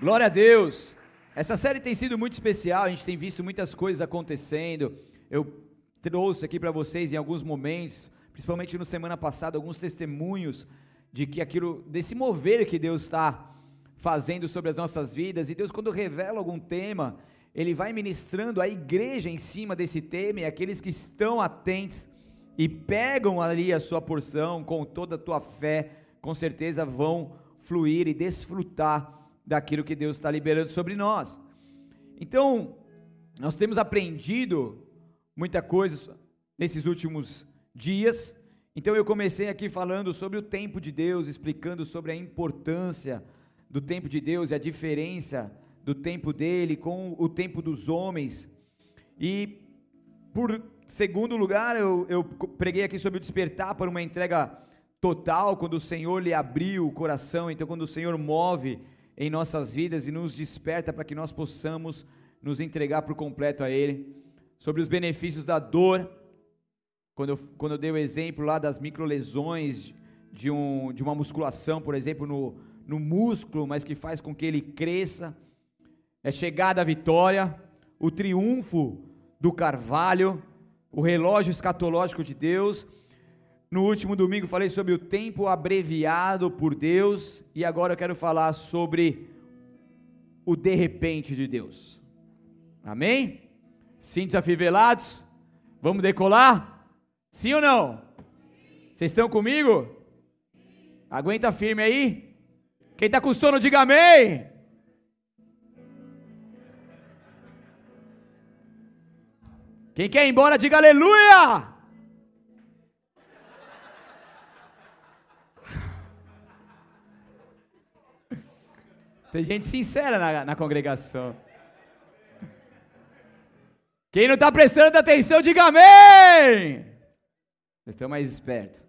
Glória a Deus. Essa série tem sido muito especial, a gente tem visto muitas coisas acontecendo. Eu trouxe aqui para vocês em alguns momentos, principalmente no semana passada, alguns testemunhos de que aquilo desse mover que Deus está fazendo sobre as nossas vidas. E Deus quando revela algum tema, ele vai ministrando a igreja em cima desse tema e aqueles que estão atentos e pegam ali a sua porção com toda a tua fé, com certeza vão fluir e desfrutar daquilo que Deus está liberando sobre nós. Então, nós temos aprendido muita coisa nesses últimos dias. Então, eu comecei aqui falando sobre o tempo de Deus, explicando sobre a importância do tempo de Deus e a diferença do tempo dele com o tempo dos homens. E, por segundo lugar, eu, eu preguei aqui sobre o despertar para uma entrega total, quando o Senhor lhe abriu o coração. Então, quando o Senhor move em nossas vidas e nos desperta para que nós possamos nos entregar por completo a Ele. Sobre os benefícios da dor, quando eu, quando eu dei o exemplo lá das microlesões de, um, de uma musculação, por exemplo, no, no músculo, mas que faz com que ele cresça. É chegada a vitória, o triunfo do carvalho, o relógio escatológico de Deus no último domingo falei sobre o tempo abreviado por Deus e agora eu quero falar sobre o de repente de Deus. Amém? Cintos afivelados? Vamos decolar? Sim ou não? Vocês estão comigo? Aguenta firme aí. Quem está com sono, diga amém. Quem quer ir embora, diga aleluia. Tem gente sincera na, na congregação. Quem não está prestando atenção, diga amém! Vocês estão mais espertos.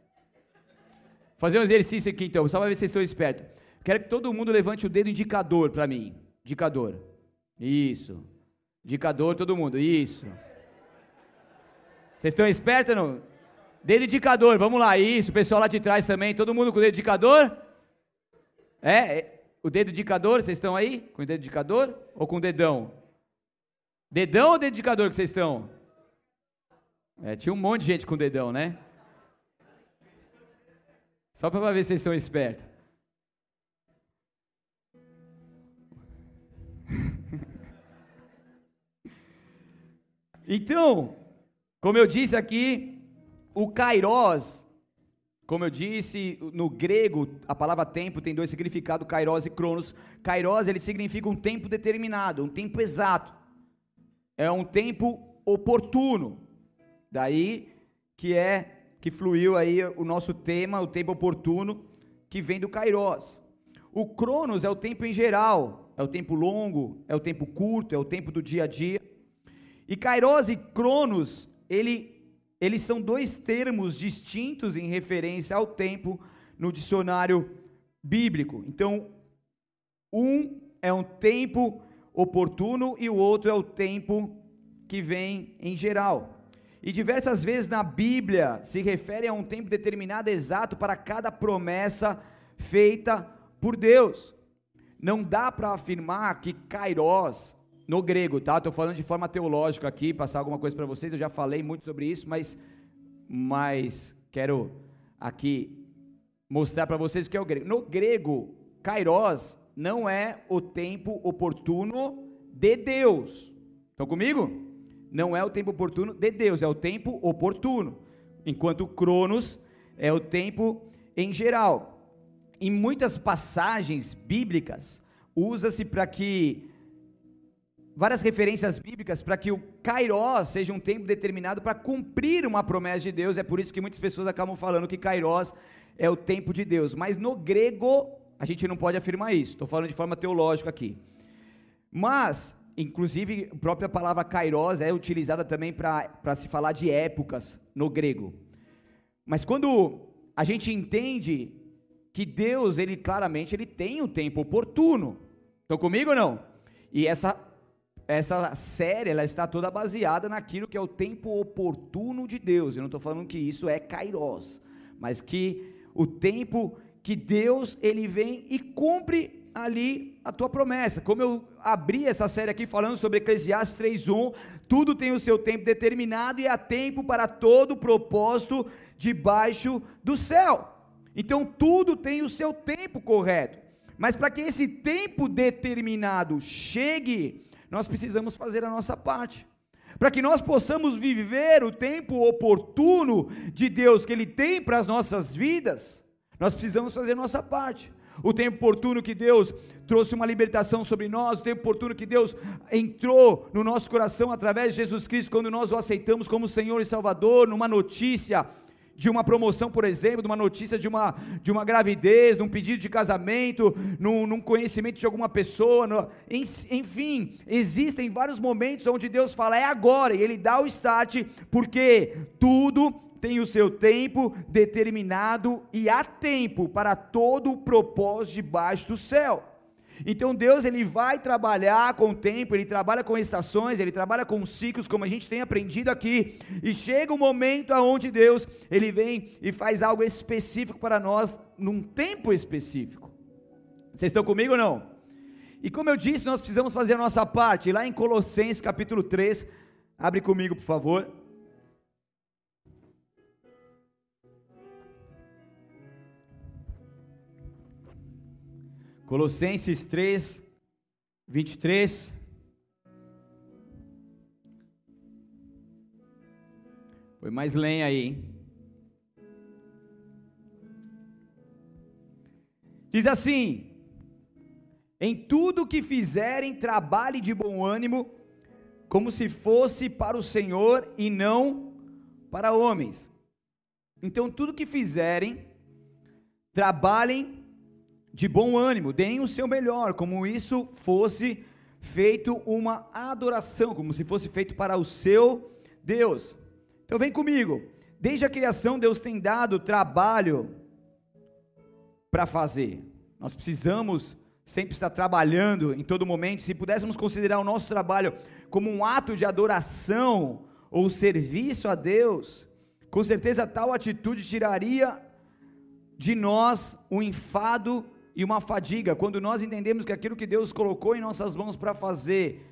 Fazer um exercício aqui então, só para ver se vocês estão espertos. Quero que todo mundo levante o dedo indicador para mim. Indicador. Isso. Indicador, todo mundo. Isso. Vocês estão espertos ou não? Dedo indicador, vamos lá. Isso, pessoal lá de trás também. Todo mundo com o dedo indicador? É, é o dedo indicador, vocês estão aí? Com o dedo indicador ou com o dedão? Dedão ou dedo indicador que vocês estão? É, tinha um monte de gente com dedão, né? Só para ver se vocês estão espertos. então, como eu disse aqui, o Kairos como eu disse, no grego, a palavra tempo tem dois significados, kairos e cronos. Kairos, ele significa um tempo determinado, um tempo exato. É um tempo oportuno. Daí que é que fluiu aí o nosso tema, o tempo oportuno, que vem do kairos. O cronos é o tempo em geral, é o tempo longo, é o tempo curto, é o tempo do dia a dia. E kairos e cronos, ele eles são dois termos distintos em referência ao tempo no dicionário bíblico. Então, um é um tempo oportuno e o outro é o tempo que vem em geral. E diversas vezes na Bíblia se refere a um tempo determinado exato para cada promessa feita por Deus. Não dá para afirmar que Kairos no grego, tá? Estou falando de forma teológica aqui, passar alguma coisa para vocês. Eu já falei muito sobre isso, mas, mas quero aqui mostrar para vocês o que é o grego. No grego, kairos não é o tempo oportuno de Deus. Estão comigo? Não é o tempo oportuno de Deus, é o tempo oportuno. Enquanto cronos é o tempo em geral. Em muitas passagens bíblicas, usa-se para que várias referências bíblicas para que o Kairos seja um tempo determinado para cumprir uma promessa de Deus. É por isso que muitas pessoas acabam falando que Kairos é o tempo de Deus. Mas no grego, a gente não pode afirmar isso. Estou falando de forma teológica aqui. Mas, inclusive, a própria palavra Kairos é utilizada também para se falar de épocas no grego. Mas quando a gente entende que Deus, ele claramente ele tem um tempo oportuno. Estão comigo ou não? E essa essa série ela está toda baseada naquilo que é o tempo oportuno de Deus. Eu não estou falando que isso é kairos, mas que o tempo que Deus ele vem e cumpre ali a tua promessa. Como eu abri essa série aqui falando sobre Eclesiastes 3:1, tudo tem o seu tempo determinado e há tempo para todo propósito debaixo do céu. Então tudo tem o seu tempo correto. Mas para que esse tempo determinado chegue, nós precisamos fazer a nossa parte. Para que nós possamos viver o tempo oportuno de Deus que Ele tem para as nossas vidas, nós precisamos fazer a nossa parte o tempo oportuno que Deus trouxe uma libertação sobre nós, o tempo oportuno que Deus entrou no nosso coração através de Jesus Cristo, quando nós o aceitamos como Senhor e Salvador, numa notícia de uma promoção, por exemplo, de uma notícia de uma, de uma gravidez, de um pedido de casamento, num, num conhecimento de alguma pessoa, no, enfim, existem vários momentos onde Deus fala, é agora, e Ele dá o start, porque tudo tem o seu tempo determinado e há tempo para todo o propósito debaixo do céu. Então Deus ele vai trabalhar com o tempo, ele trabalha com estações, ele trabalha com ciclos, como a gente tem aprendido aqui. E chega um momento aonde Deus ele vem e faz algo específico para nós num tempo específico. Vocês estão comigo ou não? E como eu disse, nós precisamos fazer a nossa parte. Lá em Colossenses capítulo 3, abre comigo, por favor. Colossenses 3, 23. Foi mais lenha aí, hein? Diz assim: Em tudo que fizerem, trabalhe de bom ânimo, como se fosse para o Senhor e não para homens. Então, tudo que fizerem, trabalhem de bom ânimo, deem o seu melhor, como isso fosse feito uma adoração, como se fosse feito para o seu Deus. Então vem comigo. Desde a criação, Deus tem dado trabalho para fazer. Nós precisamos sempre estar trabalhando em todo momento. Se pudéssemos considerar o nosso trabalho como um ato de adoração ou serviço a Deus, com certeza tal atitude tiraria de nós o enfado e uma fadiga, quando nós entendemos que aquilo que Deus colocou em nossas mãos para fazer,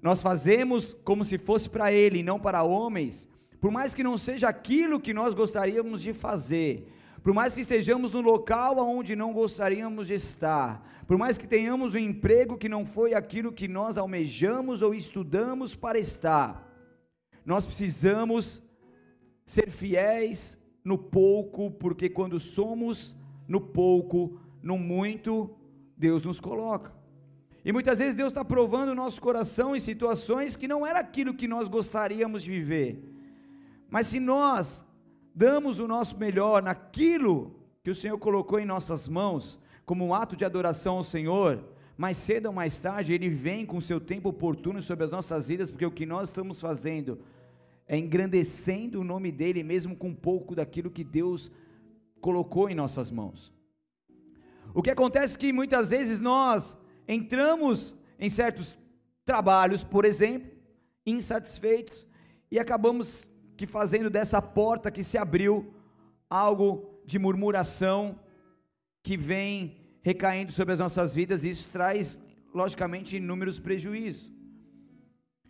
nós fazemos como se fosse para Ele e não para homens, por mais que não seja aquilo que nós gostaríamos de fazer, por mais que estejamos no local onde não gostaríamos de estar, por mais que tenhamos um emprego que não foi aquilo que nós almejamos ou estudamos para estar, nós precisamos ser fiéis no pouco, porque quando somos no pouco, no muito Deus nos coloca. E muitas vezes Deus está provando o nosso coração em situações que não era aquilo que nós gostaríamos de viver. Mas se nós damos o nosso melhor naquilo que o Senhor colocou em nossas mãos, como um ato de adoração ao Senhor, mais cedo ou mais tarde Ele vem com o seu tempo oportuno sobre as nossas vidas, porque o que nós estamos fazendo é engrandecendo o nome dEle, mesmo com pouco daquilo que Deus colocou em nossas mãos. O que acontece é que muitas vezes nós entramos em certos trabalhos, por exemplo, insatisfeitos e acabamos que fazendo dessa porta que se abriu algo de murmuração que vem recaindo sobre as nossas vidas e isso traz logicamente inúmeros prejuízos.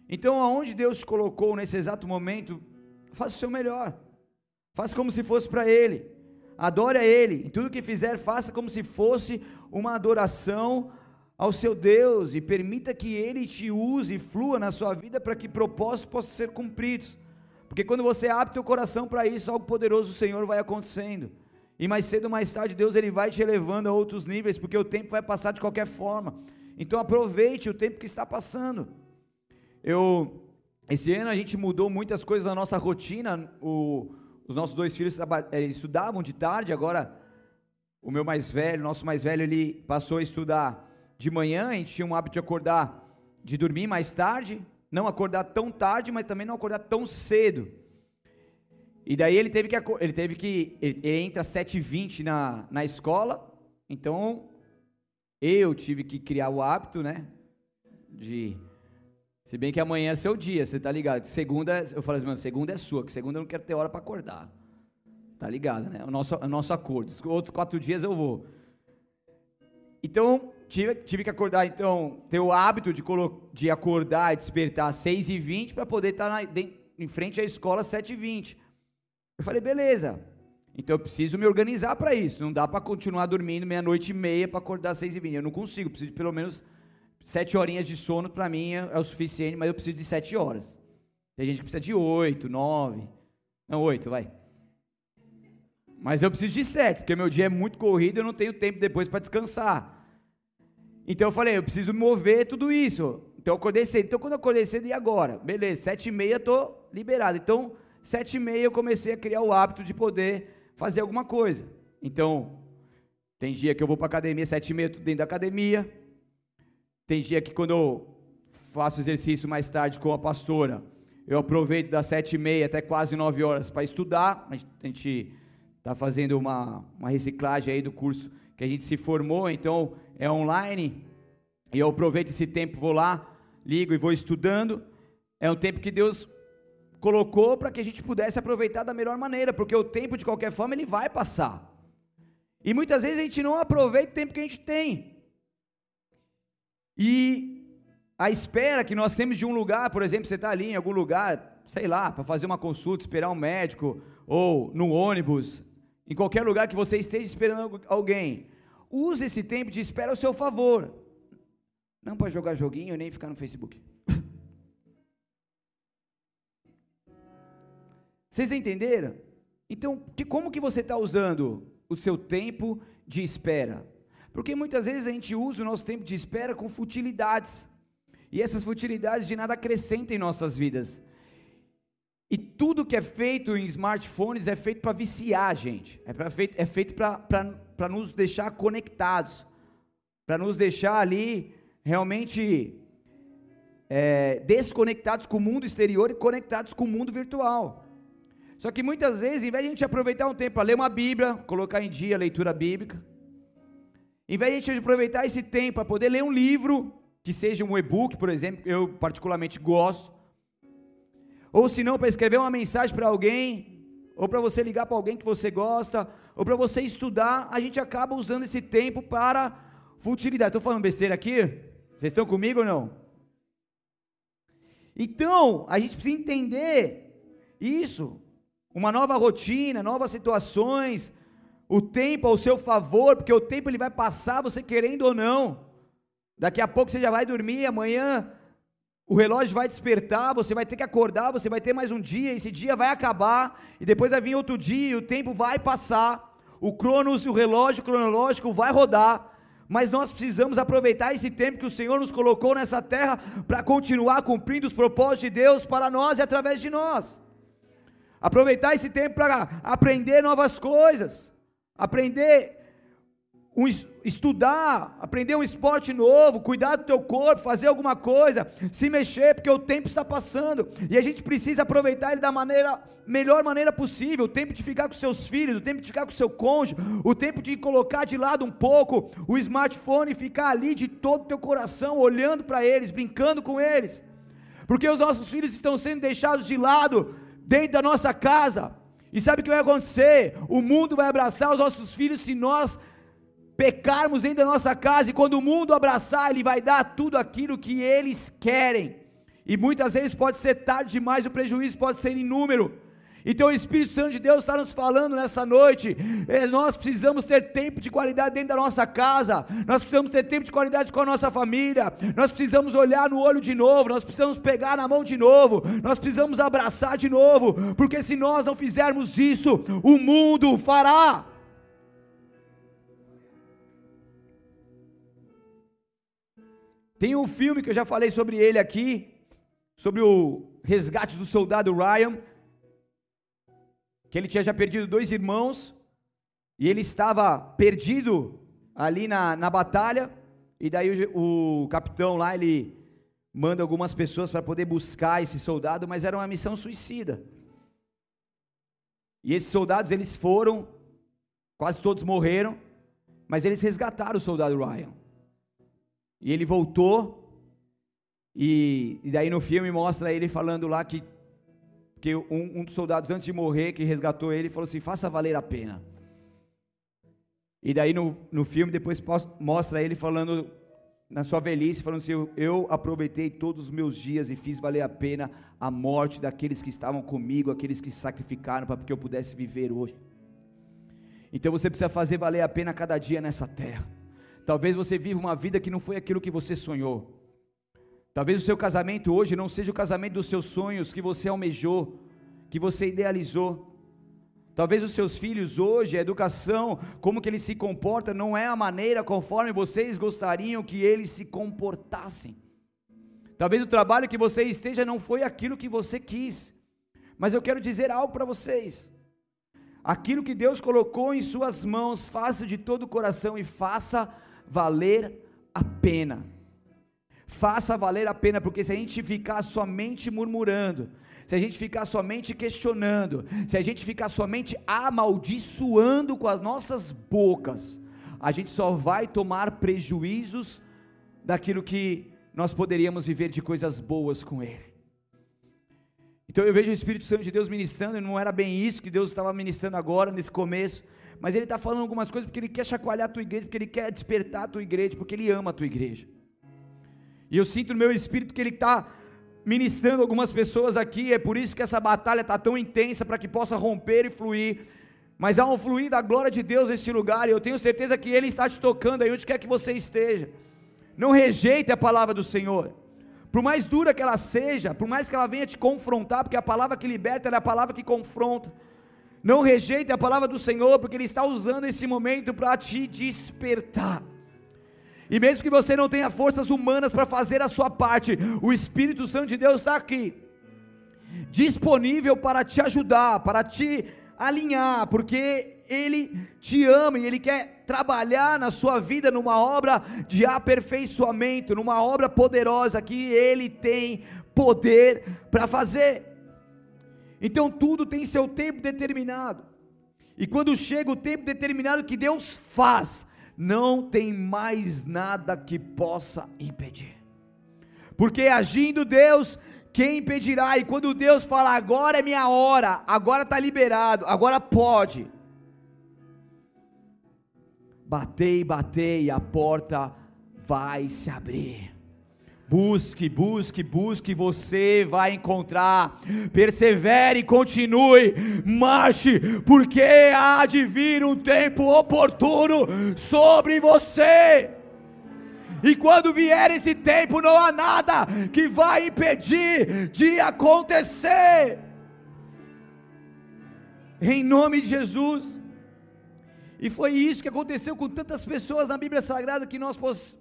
Então, aonde Deus te colocou nesse exato momento, faça o seu melhor. Faça como se fosse para ele adore a Ele, em tudo que fizer, faça como se fosse uma adoração ao seu Deus e permita que Ele te use e flua na sua vida para que propósitos possam ser cumpridos. Porque quando você abre teu coração para isso, algo poderoso do Senhor vai acontecendo. E mais cedo ou mais tarde, Deus ele vai te elevando a outros níveis, porque o tempo vai passar de qualquer forma. Então aproveite o tempo que está passando. Eu esse ano a gente mudou muitas coisas na nossa rotina. O, os nossos dois filhos eh, estudavam de tarde, agora o meu mais velho, nosso mais velho, ele passou a estudar de manhã, a gente tinha um hábito de acordar, de dormir mais tarde, não acordar tão tarde, mas também não acordar tão cedo. E daí ele teve que, ele teve que, ele, entra às 7h20 na, na escola, então eu tive que criar o hábito, né, de se bem que amanhã é seu dia, você tá ligado? Segunda, eu falei assim, mano, segunda é sua, que segunda eu não quero ter hora para acordar. Tá ligado, né? O nosso, o nosso acordo. Os outros quatro dias eu vou. Então, tive, tive que acordar, então, ter o hábito de, de acordar e despertar às 6h20 para poder estar tá na, de, em frente à escola às 7h20. Eu falei, beleza. Então eu preciso me organizar para isso. Não dá para continuar dormindo meia-noite e meia para acordar às 6h20. Eu não consigo, preciso de pelo menos 7 horinhas de sono para mim é, é o suficiente, mas eu preciso de 7 horas. Tem gente que precisa de 8, 9. Não, 8, vai. Mas eu preciso de 7, porque meu dia é muito corrido e eu não tenho tempo depois para descansar. Então eu falei, eu preciso mover tudo isso. Então eu acordei cedo. Então quando eu acordei cedo, e agora? Beleza, sete e meia estou liberado. Então, sete e meia eu comecei a criar o hábito de poder fazer alguma coisa. Então, tem dia que eu vou para academia, sete e meia, dentro da academia. Tem dia que quando eu faço exercício mais tarde com a pastora, eu aproveito das sete e meia até quase nove horas para estudar. A gente está fazendo uma, uma reciclagem aí do curso que a gente se formou, então é online, e eu aproveito esse tempo, vou lá, ligo e vou estudando. É um tempo que Deus colocou para que a gente pudesse aproveitar da melhor maneira, porque o tempo, de qualquer forma, ele vai passar. E muitas vezes a gente não aproveita o tempo que a gente tem. E a espera que nós temos de um lugar, por exemplo, você está ali em algum lugar, sei lá, para fazer uma consulta, esperar um médico, ou no ônibus, em qualquer lugar que você esteja esperando alguém, use esse tempo de espera ao seu favor. Não para jogar joguinho nem ficar no Facebook. Vocês entenderam? Então, que, como que você está usando o seu tempo de espera? Porque muitas vezes a gente usa o nosso tempo de espera com futilidades. E essas futilidades de nada acrescentam em nossas vidas. E tudo que é feito em smartphones é feito para viciar a gente, é, pra feito, é feito para nos deixar conectados, para nos deixar ali realmente é, desconectados com o mundo exterior e conectados com o mundo virtual. Só que muitas vezes, em vez de a gente aproveitar um tempo para ler uma Bíblia, colocar em dia a leitura bíblica, em vez de a gente aproveitar esse tempo para poder ler um livro, que seja um e-book, por exemplo, eu particularmente gosto, ou se não, para escrever uma mensagem para alguém, ou para você ligar para alguém que você gosta, ou para você estudar, a gente acaba usando esse tempo para futilidade. Estou falando besteira aqui? Vocês estão comigo ou não? Então, a gente precisa entender isso. Uma nova rotina, novas situações, o tempo ao seu favor, porque o tempo ele vai passar, você querendo ou não. Daqui a pouco você já vai dormir, amanhã o relógio vai despertar, você vai ter que acordar, você vai ter mais um dia, esse dia vai acabar, e depois vai vir outro dia, e o tempo vai passar, o cronos, o relógio cronológico vai rodar, mas nós precisamos aproveitar esse tempo que o Senhor nos colocou nessa terra para continuar cumprindo os propósitos de Deus para nós e através de nós. Aproveitar esse tempo para aprender novas coisas, aprender um, estudar, aprender um esporte novo, cuidar do teu corpo, fazer alguma coisa, se mexer, porque o tempo está passando e a gente precisa aproveitar ele da maneira melhor maneira possível, o tempo de ficar com seus filhos, o tempo de ficar com seu cônjuge, o tempo de colocar de lado um pouco o smartphone e ficar ali de todo o teu coração, olhando para eles, brincando com eles. Porque os nossos filhos estão sendo deixados de lado dentro da nossa casa. E sabe o que vai acontecer? O mundo vai abraçar os nossos filhos se nós pecarmos dentro da nossa casa, e quando o mundo abraçar, Ele vai dar tudo aquilo que eles querem. E muitas vezes pode ser tarde demais, o prejuízo pode ser inúmero. Então o Espírito Santo de Deus está nos falando nessa noite. É, nós precisamos ter tempo de qualidade dentro da nossa casa. Nós precisamos ter tempo de qualidade com a nossa família. Nós precisamos olhar no olho de novo. Nós precisamos pegar na mão de novo. Nós precisamos abraçar de novo. Porque se nós não fizermos isso, o mundo fará. Tem um filme que eu já falei sobre ele aqui, sobre o resgate do soldado Ryan, que ele tinha já perdido dois irmãos, e ele estava perdido ali na, na batalha, e daí o, o capitão lá, ele manda algumas pessoas para poder buscar esse soldado, mas era uma missão suicida. E esses soldados, eles foram, quase todos morreram, mas eles resgataram o soldado Ryan. E ele voltou, e, e daí no filme mostra ele falando lá que, que um, um dos soldados, antes de morrer, que resgatou ele, falou assim: faça valer a pena. E daí no, no filme depois mostra ele falando na sua velhice, falando assim: Eu aproveitei todos os meus dias e fiz valer a pena a morte daqueles que estavam comigo, aqueles que sacrificaram para que eu pudesse viver hoje. Então você precisa fazer valer a pena cada dia nessa terra. Talvez você viva uma vida que não foi aquilo que você sonhou. Talvez o seu casamento hoje não seja o casamento dos seus sonhos que você almejou, que você idealizou. Talvez os seus filhos hoje, a educação, como que eles se comportam, não é a maneira conforme vocês gostariam que eles se comportassem. Talvez o trabalho que você esteja não foi aquilo que você quis. Mas eu quero dizer algo para vocês. Aquilo que Deus colocou em suas mãos, faça de todo o coração e faça valer a pena. Faça valer a pena, porque se a gente ficar somente murmurando, se a gente ficar somente questionando, se a gente ficar somente amaldiçoando com as nossas bocas, a gente só vai tomar prejuízos daquilo que nós poderíamos viver de coisas boas com Ele. Então eu vejo o Espírito Santo de Deus ministrando, e não era bem isso que Deus estava ministrando agora, nesse começo, mas Ele está falando algumas coisas porque Ele quer chacoalhar a tua igreja, porque Ele quer despertar a tua igreja, porque Ele ama a tua igreja. E eu sinto no meu espírito que Ele está ministrando algumas pessoas aqui, é por isso que essa batalha está tão intensa para que possa romper e fluir. Mas há um fluir da glória de Deus nesse lugar, e eu tenho certeza que Ele está te tocando aí onde quer que você esteja. Não rejeite a palavra do Senhor. Por mais dura que ela seja, por mais que ela venha te confrontar, porque a palavra que liberta é a palavra que confronta. Não rejeite a palavra do Senhor, porque Ele está usando esse momento para te despertar. E mesmo que você não tenha forças humanas para fazer a sua parte, o Espírito Santo de Deus está aqui, disponível para te ajudar, para te alinhar, porque Ele te ama e Ele quer trabalhar na sua vida numa obra de aperfeiçoamento, numa obra poderosa que Ele tem poder para fazer. Então tudo tem seu tempo determinado. E quando chega o tempo determinado que Deus faz, não tem mais nada que possa impedir. Porque agindo Deus, quem impedirá? E quando Deus fala, agora é minha hora, agora está liberado, agora pode. Batei, batei, a porta vai se abrir. Busque, busque, busque, você vai encontrar. Persevere, continue, marche, porque há de vir um tempo oportuno sobre você. E quando vier esse tempo, não há nada que vai impedir de acontecer. Em nome de Jesus. E foi isso que aconteceu com tantas pessoas na Bíblia Sagrada que nós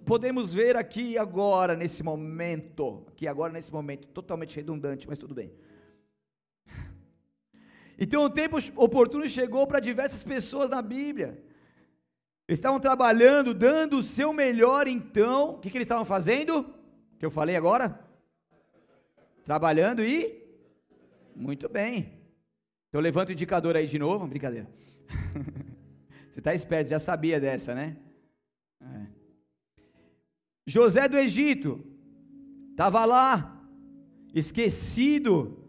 podemos ver aqui agora, nesse momento. Aqui agora, nesse momento. Totalmente redundante, mas tudo bem. Então o tempo oportuno chegou para diversas pessoas na Bíblia. Eles estavam trabalhando, dando o seu melhor, então. O que, que eles estavam fazendo? Que eu falei agora? Trabalhando e. Muito bem. Então levanta o indicador aí de novo. Brincadeira. Você está esperto, já sabia dessa, né? É. José do Egito estava lá, esquecido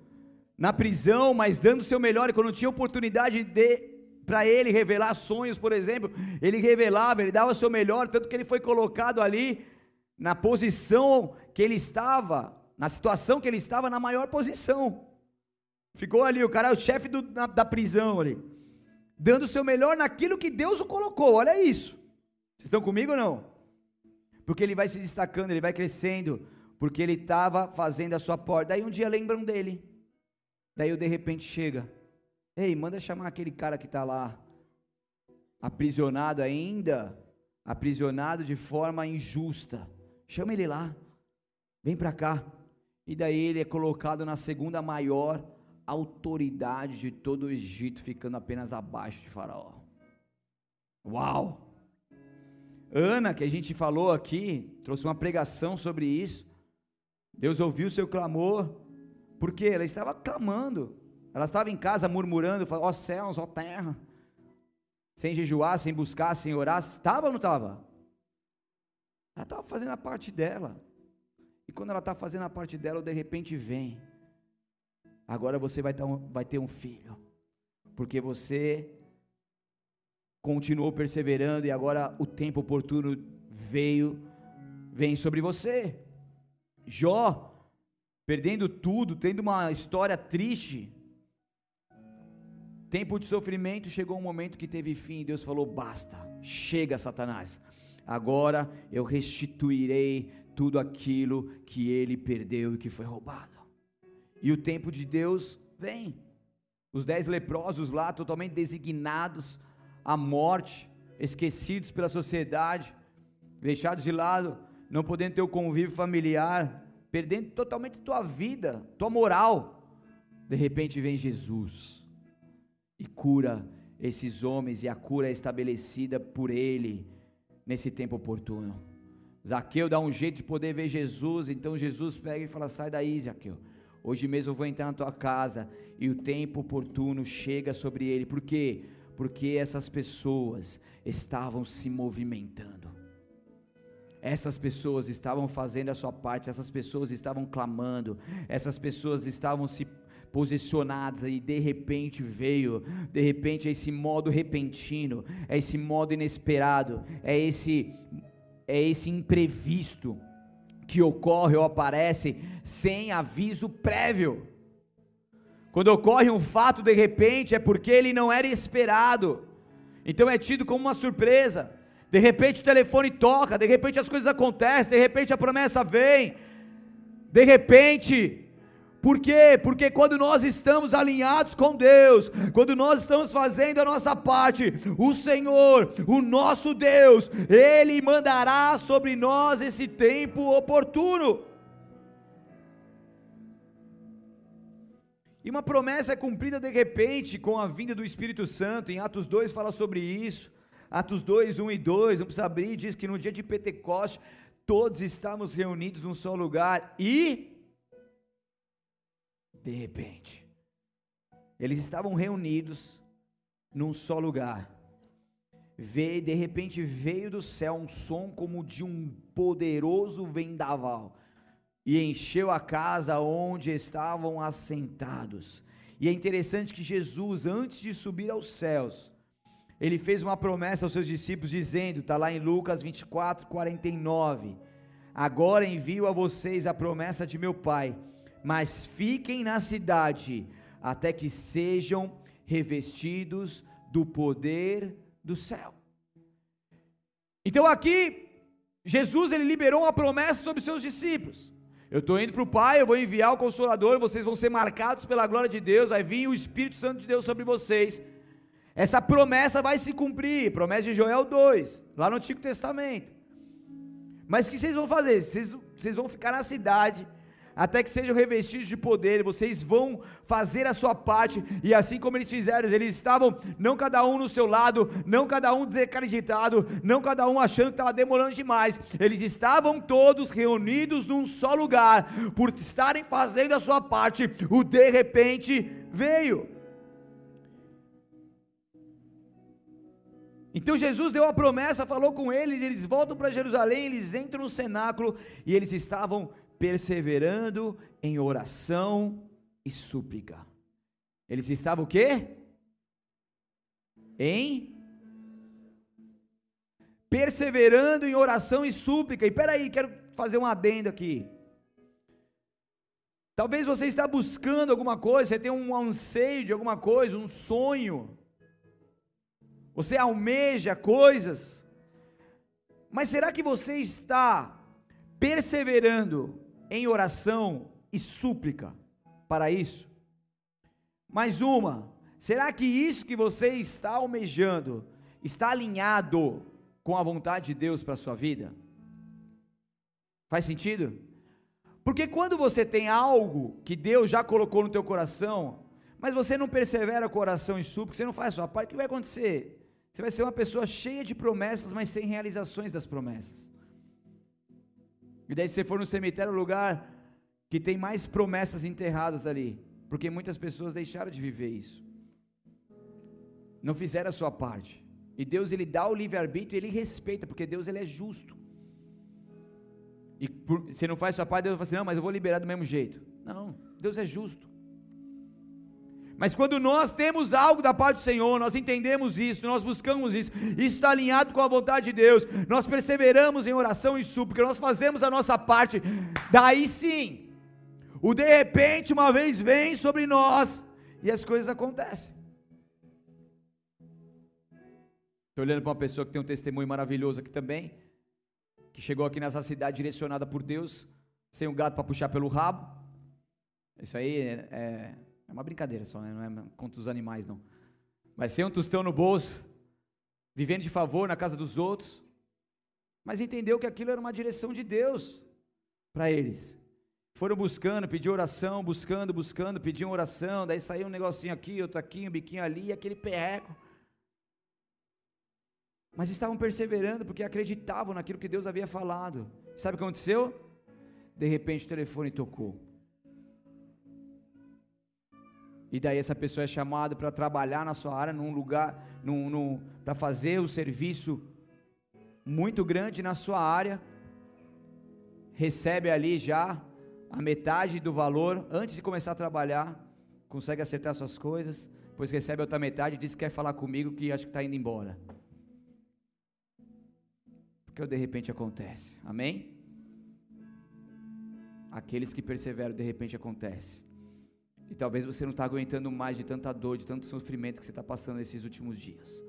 na prisão, mas dando o seu melhor, e quando tinha oportunidade de para ele revelar sonhos, por exemplo, ele revelava, ele dava o seu melhor, tanto que ele foi colocado ali na posição que ele estava, na situação que ele estava, na maior posição. Ficou ali, o cara é o chefe do, da, da prisão ali dando o seu melhor naquilo que Deus o colocou. Olha isso. Vocês estão comigo ou não? Porque ele vai se destacando, ele vai crescendo, porque ele estava fazendo a sua porta. Daí um dia lembram dele. Daí de repente chega. Ei, manda chamar aquele cara que está lá, aprisionado ainda, aprisionado de forma injusta. Chama ele lá. Vem para cá. E daí ele é colocado na segunda maior autoridade de todo o Egito, ficando apenas abaixo de Faraó. Uau! Ana, que a gente falou aqui, trouxe uma pregação sobre isso. Deus ouviu seu clamor, porque ela estava clamando, ela estava em casa murmurando, ó oh, céus, ó oh, terra, sem jejuar, sem buscar, sem orar, estava ou não estava? Ela estava fazendo a parte dela, e quando ela está fazendo a parte dela, de repente vem agora você vai ter um, vai ter um filho, porque você continuou perseverando e agora o tempo oportuno veio, vem sobre você. Jó, perdendo tudo, tendo uma história triste, tempo de sofrimento, chegou um momento que teve fim, Deus falou: basta, chega, Satanás, agora eu restituirei tudo aquilo que ele perdeu e que foi roubado. E o tempo de Deus vem. Os dez leprosos lá, totalmente designados à morte, esquecidos pela sociedade, deixados de lado, não podendo ter o convívio familiar, perdendo totalmente tua vida, tua moral. De repente vem Jesus e cura esses homens, e a cura é estabelecida por Ele nesse tempo oportuno. Zaqueu dá um jeito de poder ver Jesus, então Jesus pega e fala: Sai daí, Zaqueu. Hoje mesmo eu vou entrar na tua casa e o tempo oportuno chega sobre ele. Por quê? Porque essas pessoas estavam se movimentando. Essas pessoas estavam fazendo a sua parte, essas pessoas estavam clamando, essas pessoas estavam se posicionadas e de repente veio, de repente é esse modo repentino, é esse modo inesperado, é esse é esse imprevisto que ocorre ou aparece sem aviso prévio. Quando ocorre um fato de repente, é porque ele não era esperado, então é tido como uma surpresa. De repente o telefone toca, de repente as coisas acontecem, de repente a promessa vem, de repente por quê? Porque quando nós estamos alinhados com Deus, quando nós estamos fazendo a nossa parte, o Senhor, o nosso Deus, Ele mandará sobre nós esse tempo oportuno. E uma promessa é cumprida de repente com a vinda do Espírito Santo, em Atos 2 fala sobre isso. Atos 2, 1 e 2, não precisa abrir, diz que no dia de Pentecoste todos estávamos reunidos num só lugar e de repente. Eles estavam reunidos num só lugar. Veio, de repente veio do céu um som como de um poderoso vendaval e encheu a casa onde estavam assentados. E é interessante que Jesus, antes de subir aos céus, ele fez uma promessa aos seus discípulos, dizendo: está lá em Lucas 24, 49. Agora envio a vocês a promessa de meu Pai mas fiquem na cidade até que sejam revestidos do poder do céu. Então aqui Jesus ele liberou uma promessa sobre seus discípulos. Eu estou indo para o Pai, eu vou enviar o Consolador, vocês vão ser marcados pela glória de Deus, vai vir o Espírito Santo de Deus sobre vocês. Essa promessa vai se cumprir, promessa de Joel 2, lá no Antigo Testamento. Mas o que vocês vão fazer? Vocês, vocês vão ficar na cidade, até que sejam revestidos de poder, vocês vão fazer a sua parte, e assim como eles fizeram, eles estavam não cada um no seu lado, não cada um desacreditado, não cada um achando que estava demorando demais, eles estavam todos reunidos num só lugar, por estarem fazendo a sua parte, o de repente veio. Então Jesus deu a promessa, falou com eles, eles voltam para Jerusalém, eles entram no cenáculo e eles estavam perseverando em oração e súplica. Eles estavam o quê? Em perseverando em oração e súplica. E peraí, quero fazer um adendo aqui. Talvez você está buscando alguma coisa, você tem um anseio de alguma coisa, um sonho. Você almeja coisas. Mas será que você está perseverando em oração e súplica para isso? Mais uma, será que isso que você está almejando está alinhado com a vontade de Deus para a sua vida? Faz sentido? Porque quando você tem algo que Deus já colocou no teu coração, mas você não persevera com oração e súplica, você não faz a sua parte, o que vai acontecer? Você vai ser uma pessoa cheia de promessas, mas sem realizações das promessas. E daí, se você for no cemitério, é o lugar que tem mais promessas enterradas ali, porque muitas pessoas deixaram de viver isso, não fizeram a sua parte. E Deus ele dá o livre arbítrio, ele respeita, porque Deus ele é justo. E por, você não faz sua parte, Deus vai falar assim: não, mas eu vou liberar do mesmo jeito. Não, Deus é justo. Mas quando nós temos algo da parte do Senhor, nós entendemos isso, nós buscamos isso, isso está alinhado com a vontade de Deus, nós perseveramos em oração e súplica, nós fazemos a nossa parte, daí sim, o de repente uma vez vem sobre nós e as coisas acontecem. Estou olhando para uma pessoa que tem um testemunho maravilhoso aqui também, que chegou aqui nessa cidade direcionada por Deus, sem um gato para puxar pelo rabo. Isso aí é, é é uma brincadeira só, né? não é contra os animais, não. Mas sem um tostão no bolso, vivendo de favor na casa dos outros, mas entendeu que aquilo era uma direção de Deus para eles. Foram buscando, pediam oração, buscando, buscando, pediam oração, daí saiu um negocinho aqui, outro aqui, um biquinho ali, aquele perreco. Mas estavam perseverando porque acreditavam naquilo que Deus havia falado. Sabe o que aconteceu? De repente o telefone tocou. E daí essa pessoa é chamada para trabalhar na sua área, num lugar, num, num para fazer o um serviço muito grande na sua área. Recebe ali já a metade do valor antes de começar a trabalhar, consegue acertar suas coisas, depois recebe a outra metade e diz que quer falar comigo que acho que está indo embora. Porque de repente acontece. Amém? Aqueles que perseveram, de repente acontece. E talvez você não está aguentando mais de tanta dor, de tanto sofrimento que você está passando nesses últimos dias.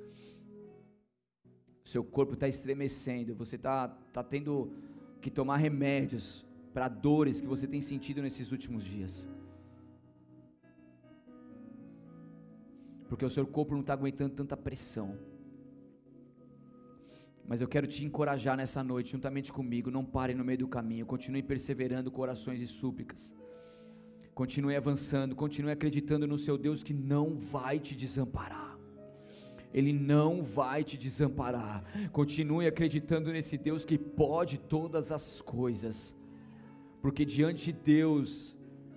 Seu corpo está estremecendo, você está tá tendo que tomar remédios para dores que você tem sentido nesses últimos dias. Porque o seu corpo não está aguentando tanta pressão. Mas eu quero te encorajar nessa noite, juntamente comigo. Não pare no meio do caminho, continue perseverando com orações e súplicas. Continue avançando, continue acreditando no seu Deus que não vai te desamparar. Ele não vai te desamparar. Continue acreditando nesse Deus que pode todas as coisas. Porque diante de Deus,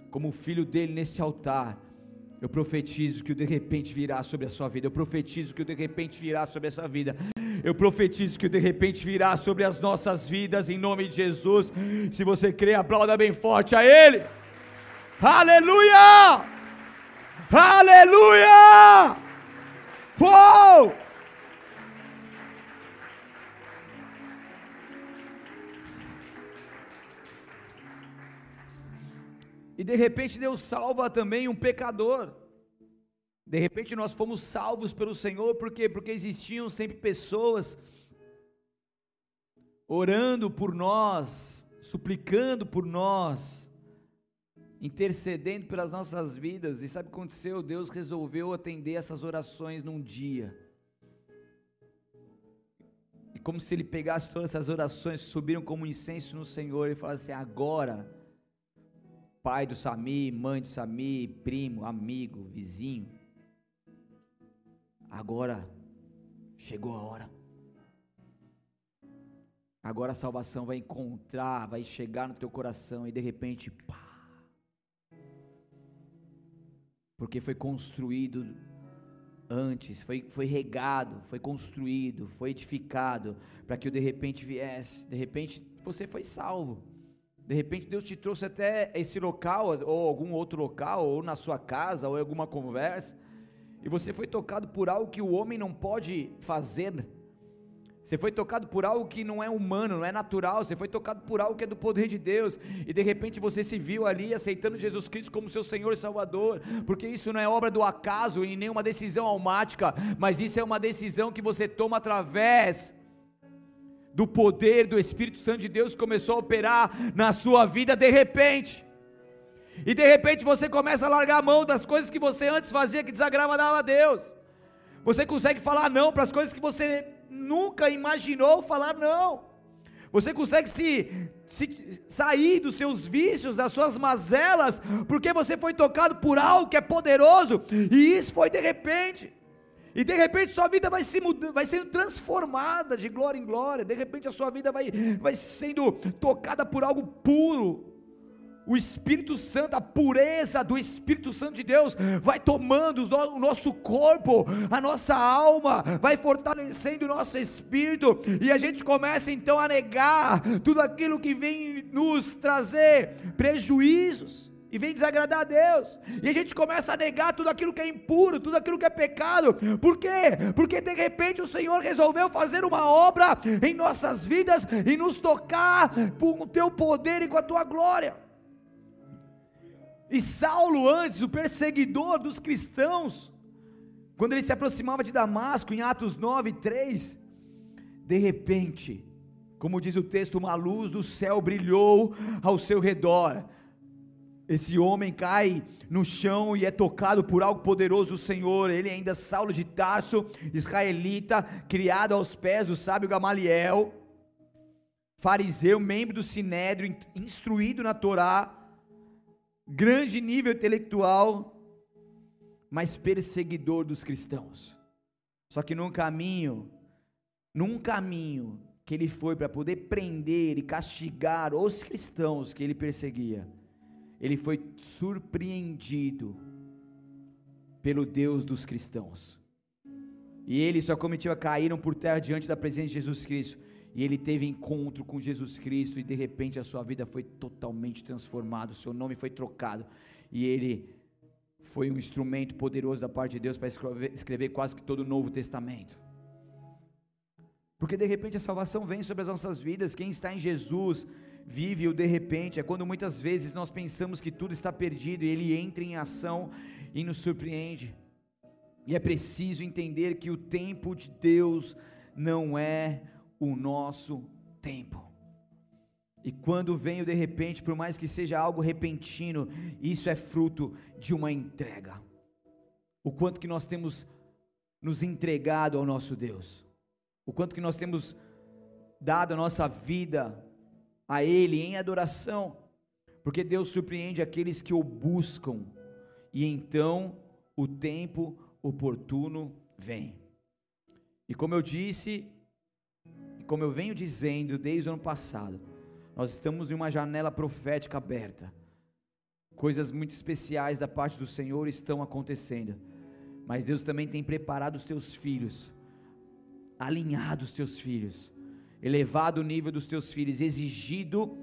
como filho dele nesse altar, eu profetizo que o de repente virá sobre a sua vida. Eu profetizo que o de repente virá sobre a sua vida. Eu profetizo que o de repente virá sobre as nossas vidas em nome de Jesus. Se você crê, aplauda bem forte a Ele. Aleluia! Aleluia! Uou! E de repente Deus salva também um pecador. De repente nós fomos salvos pelo Senhor, por quê? Porque existiam sempre pessoas orando por nós, suplicando por nós, intercedendo pelas nossas vidas. E sabe o que aconteceu? Deus resolveu atender essas orações num dia. E como se ele pegasse todas essas orações subiram como incenso no Senhor e falasse assim: agora, pai do Sami, mãe do Sami, primo, amigo, vizinho, agora chegou a hora. Agora a salvação vai encontrar, vai chegar no teu coração e de repente, pá, porque foi construído antes, foi, foi regado, foi construído, foi edificado, para que o de repente viesse. De repente você foi salvo. De repente Deus te trouxe até esse local, ou algum outro local, ou na sua casa, ou em alguma conversa, e você foi tocado por algo que o homem não pode fazer você foi tocado por algo que não é humano, não é natural. Você foi tocado por algo que é do poder de Deus. E de repente você se viu ali aceitando Jesus Cristo como seu Senhor e Salvador. Porque isso não é obra do acaso e nem uma decisão almática. Mas isso é uma decisão que você toma através do poder do Espírito Santo de Deus que começou a operar na sua vida de repente. E de repente você começa a largar a mão das coisas que você antes fazia que desagradava a Deus. Você consegue falar não para as coisas que você nunca imaginou falar não. Você consegue se, se, sair dos seus vícios, das suas mazelas, porque você foi tocado por algo que é poderoso, e isso foi de repente. E de repente sua vida vai, se vai sendo transformada de glória em glória, de repente a sua vida vai, vai sendo tocada por algo puro, o Espírito Santo, a pureza do Espírito Santo de Deus, vai tomando o nosso corpo, a nossa alma, vai fortalecendo o nosso espírito, e a gente começa então a negar tudo aquilo que vem nos trazer prejuízos, e vem desagradar a Deus. E a gente começa a negar tudo aquilo que é impuro, tudo aquilo que é pecado. Por quê? Porque de repente o Senhor resolveu fazer uma obra em nossas vidas e nos tocar com o teu poder e com a tua glória. E Saulo, antes, o perseguidor dos cristãos, quando ele se aproximava de Damasco, em Atos 9, 3, de repente, como diz o texto, uma luz do céu brilhou ao seu redor. Esse homem cai no chão e é tocado por algo poderoso do Senhor. Ele ainda é Saulo de Tarso, israelita, criado aos pés do sábio Gamaliel, fariseu, membro do sinédrio, instruído na Torá, grande nível intelectual, mas perseguidor dos cristãos. Só que num caminho, num caminho que ele foi para poder prender e castigar os cristãos que ele perseguia, ele foi surpreendido pelo Deus dos cristãos. E ele e sua comitiva caíram por terra diante da presença de Jesus Cristo. E ele teve encontro com Jesus Cristo e de repente a sua vida foi totalmente transformada, o seu nome foi trocado. E ele foi um instrumento poderoso da parte de Deus para escrever, escrever quase que todo o Novo Testamento. Porque de repente a salvação vem sobre as nossas vidas. Quem está em Jesus vive o de repente. É quando muitas vezes nós pensamos que tudo está perdido e Ele entra em ação e nos surpreende. E é preciso entender que o tempo de Deus não é o nosso tempo. E quando vem o de repente, por mais que seja algo repentino, isso é fruto de uma entrega. O quanto que nós temos nos entregado ao nosso Deus o quanto que nós temos dado a nossa vida a Ele em adoração, porque Deus surpreende aqueles que o buscam, e então o tempo oportuno vem. E como eu disse, e como eu venho dizendo desde o ano passado, nós estamos em uma janela profética aberta. Coisas muito especiais da parte do Senhor estão acontecendo. Mas Deus também tem preparado os teus filhos alinhado os teus filhos, elevado o nível dos teus filhos, exigido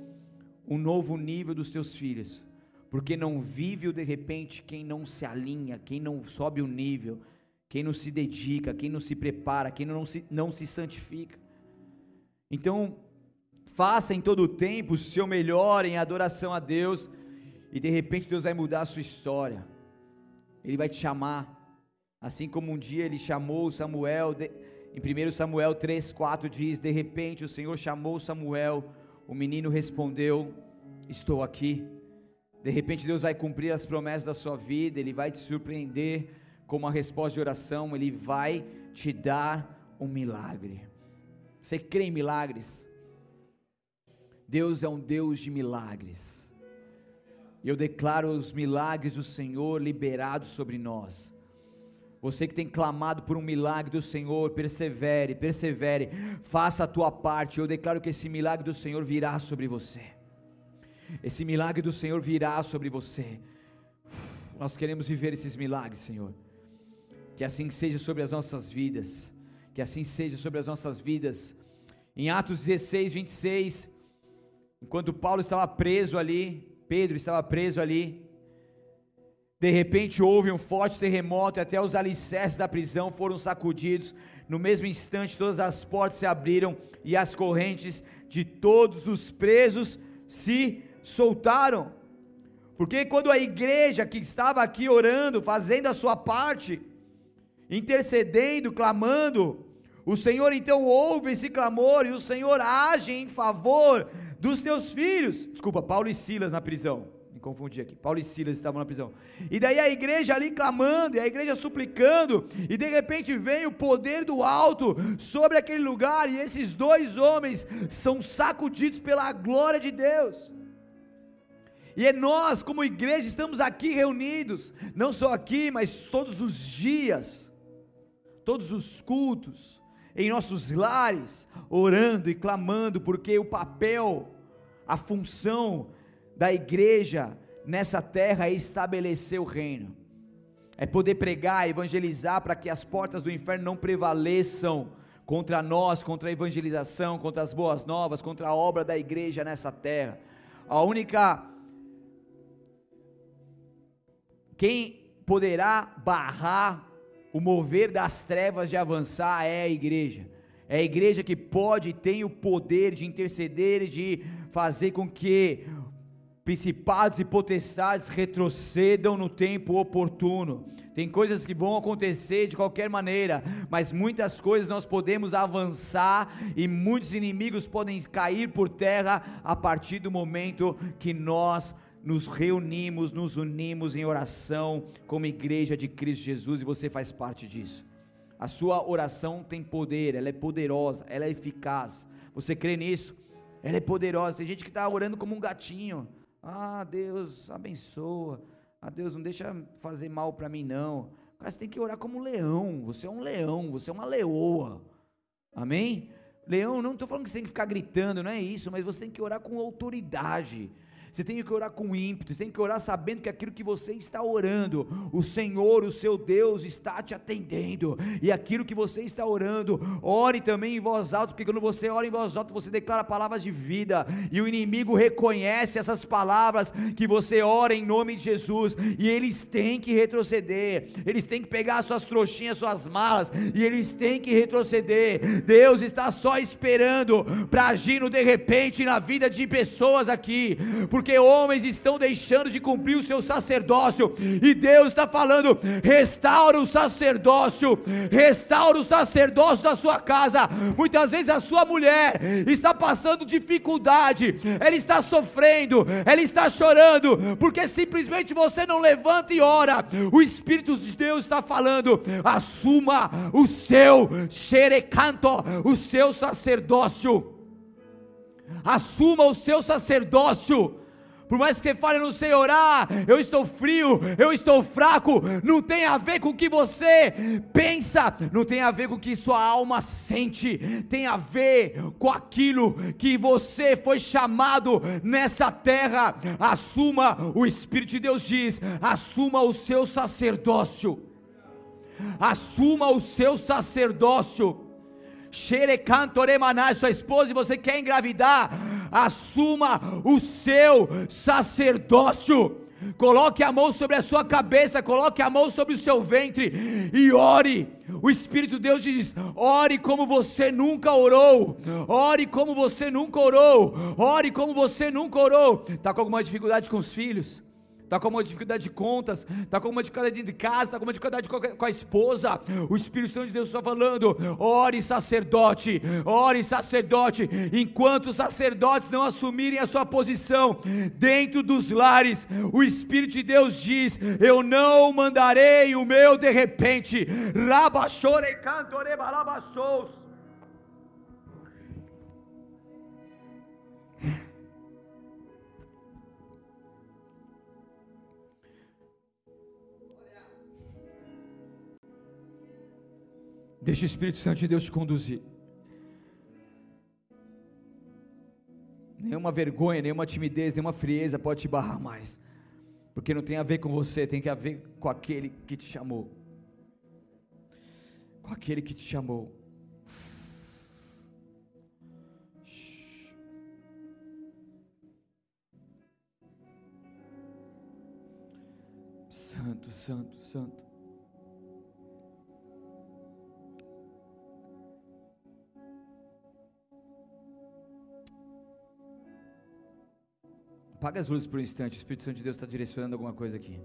um novo nível dos teus filhos, porque não vive o de repente quem não se alinha, quem não sobe o nível, quem não se dedica, quem não se prepara, quem não se, não se santifica. Então, faça em todo o tempo o seu melhor em adoração a Deus, e de repente Deus vai mudar a sua história, Ele vai te chamar, assim como um dia Ele chamou Samuel. De, em 1 Samuel 3,4 diz: De repente o Senhor chamou Samuel, o menino respondeu: Estou aqui. De repente Deus vai cumprir as promessas da sua vida, Ele vai te surpreender com uma resposta de oração, Ele vai te dar um milagre. Você crê em milagres? Deus é um Deus de milagres. E eu declaro os milagres do Senhor liberados sobre nós. Você que tem clamado por um milagre do Senhor, persevere, persevere, faça a tua parte. Eu declaro que esse milagre do Senhor virá sobre você. Esse milagre do Senhor virá sobre você. Nós queremos viver esses milagres, Senhor. Que assim seja sobre as nossas vidas. Que assim seja sobre as nossas vidas. Em Atos 16, 26, enquanto Paulo estava preso ali, Pedro estava preso ali, de repente houve um forte terremoto e até os alicerces da prisão foram sacudidos. No mesmo instante, todas as portas se abriram e as correntes de todos os presos se soltaram. Porque quando a igreja que estava aqui orando, fazendo a sua parte, intercedendo, clamando, o Senhor então ouve esse clamor e o Senhor age em favor dos teus filhos. Desculpa, Paulo e Silas na prisão me confundi aqui. Paulo e Silas estavam na prisão. E daí a igreja ali clamando, e a igreja suplicando, e de repente vem o poder do alto sobre aquele lugar, e esses dois homens são sacudidos pela glória de Deus. E é nós, como igreja, estamos aqui reunidos, não só aqui, mas todos os dias, todos os cultos, em nossos lares, orando e clamando, porque o papel, a função da igreja nessa terra é estabelecer o reino, é poder pregar, evangelizar para que as portas do inferno não prevaleçam contra nós, contra a evangelização, contra as boas novas, contra a obra da igreja nessa terra. A única Quem poderá barrar o mover das trevas de avançar é a igreja. É a igreja que pode e tem o poder de interceder e de fazer com que principados e potestades retrocedam no tempo oportuno. Tem coisas que vão acontecer de qualquer maneira, mas muitas coisas nós podemos avançar e muitos inimigos podem cair por terra a partir do momento que nós nos reunimos, nos unimos em oração como igreja de Cristo Jesus e você faz parte disso. A sua oração tem poder, ela é poderosa, ela é eficaz. Você crê nisso? Ela é poderosa. Tem gente que está orando como um gatinho. Ah, Deus abençoa. Ah, Deus não deixa fazer mal para mim não. Cara, você tem que orar como um leão. Você é um leão, você é uma leoa. Amém? Leão, não estou falando que você tem que ficar gritando, não é isso, mas você tem que orar com autoridade você tem que orar com ímpeto, você tem que orar sabendo que aquilo que você está orando, o Senhor, o seu Deus, está te atendendo, e aquilo que você está orando, ore também em voz alta, porque quando você ora em voz alta, você declara palavras de vida, e o inimigo reconhece essas palavras que você ora em nome de Jesus, e eles têm que retroceder, eles têm que pegar suas trouxinhas, suas malas, e eles têm que retroceder. Deus está só esperando para agir no de repente na vida de pessoas aqui, porque porque homens estão deixando de cumprir o seu sacerdócio, e Deus está falando: restaura o sacerdócio, restaura o sacerdócio da sua casa. Muitas vezes a sua mulher está passando dificuldade, ela está sofrendo, ela está chorando, porque simplesmente você não levanta e ora. O Espírito de Deus está falando: assuma o seu xerecanto, o seu sacerdócio assuma o seu sacerdócio. Por mais que você fale, não sei orar, eu estou frio, eu estou fraco, não tem a ver com o que você pensa, não tem a ver com o que sua alma sente, tem a ver com aquilo que você foi chamado nessa terra. Assuma, o Espírito de Deus diz: assuma o seu sacerdócio, assuma o seu sacerdócio. Xerecantoremanai, sua esposa, e você quer engravidar, assuma o seu sacerdócio. Coloque a mão sobre a sua cabeça, coloque a mão sobre o seu ventre e ore. O Espírito de Deus diz: ore como você nunca orou, ore como você nunca orou, ore como você nunca orou. Está com alguma dificuldade com os filhos? Está com uma dificuldade de contas, está com uma dificuldade de casa, está com uma dificuldade com a esposa, o Espírito Santo de Deus está falando: ore sacerdote, ore sacerdote, enquanto os sacerdotes não assumirem a sua posição dentro dos lares, o Espírito de Deus diz: Eu não mandarei o meu de repente, rabachore cantore Deixa o Espírito Santo de Deus te conduzir. Nenhuma vergonha, nenhuma timidez, nenhuma frieza pode te barrar mais. Porque não tem a ver com você, tem a ver com aquele que te chamou. Com aquele que te chamou. Santo, santo, santo. Apaga as luzes por um instante, o Espírito Santo de Deus está direcionando alguma coisa aqui.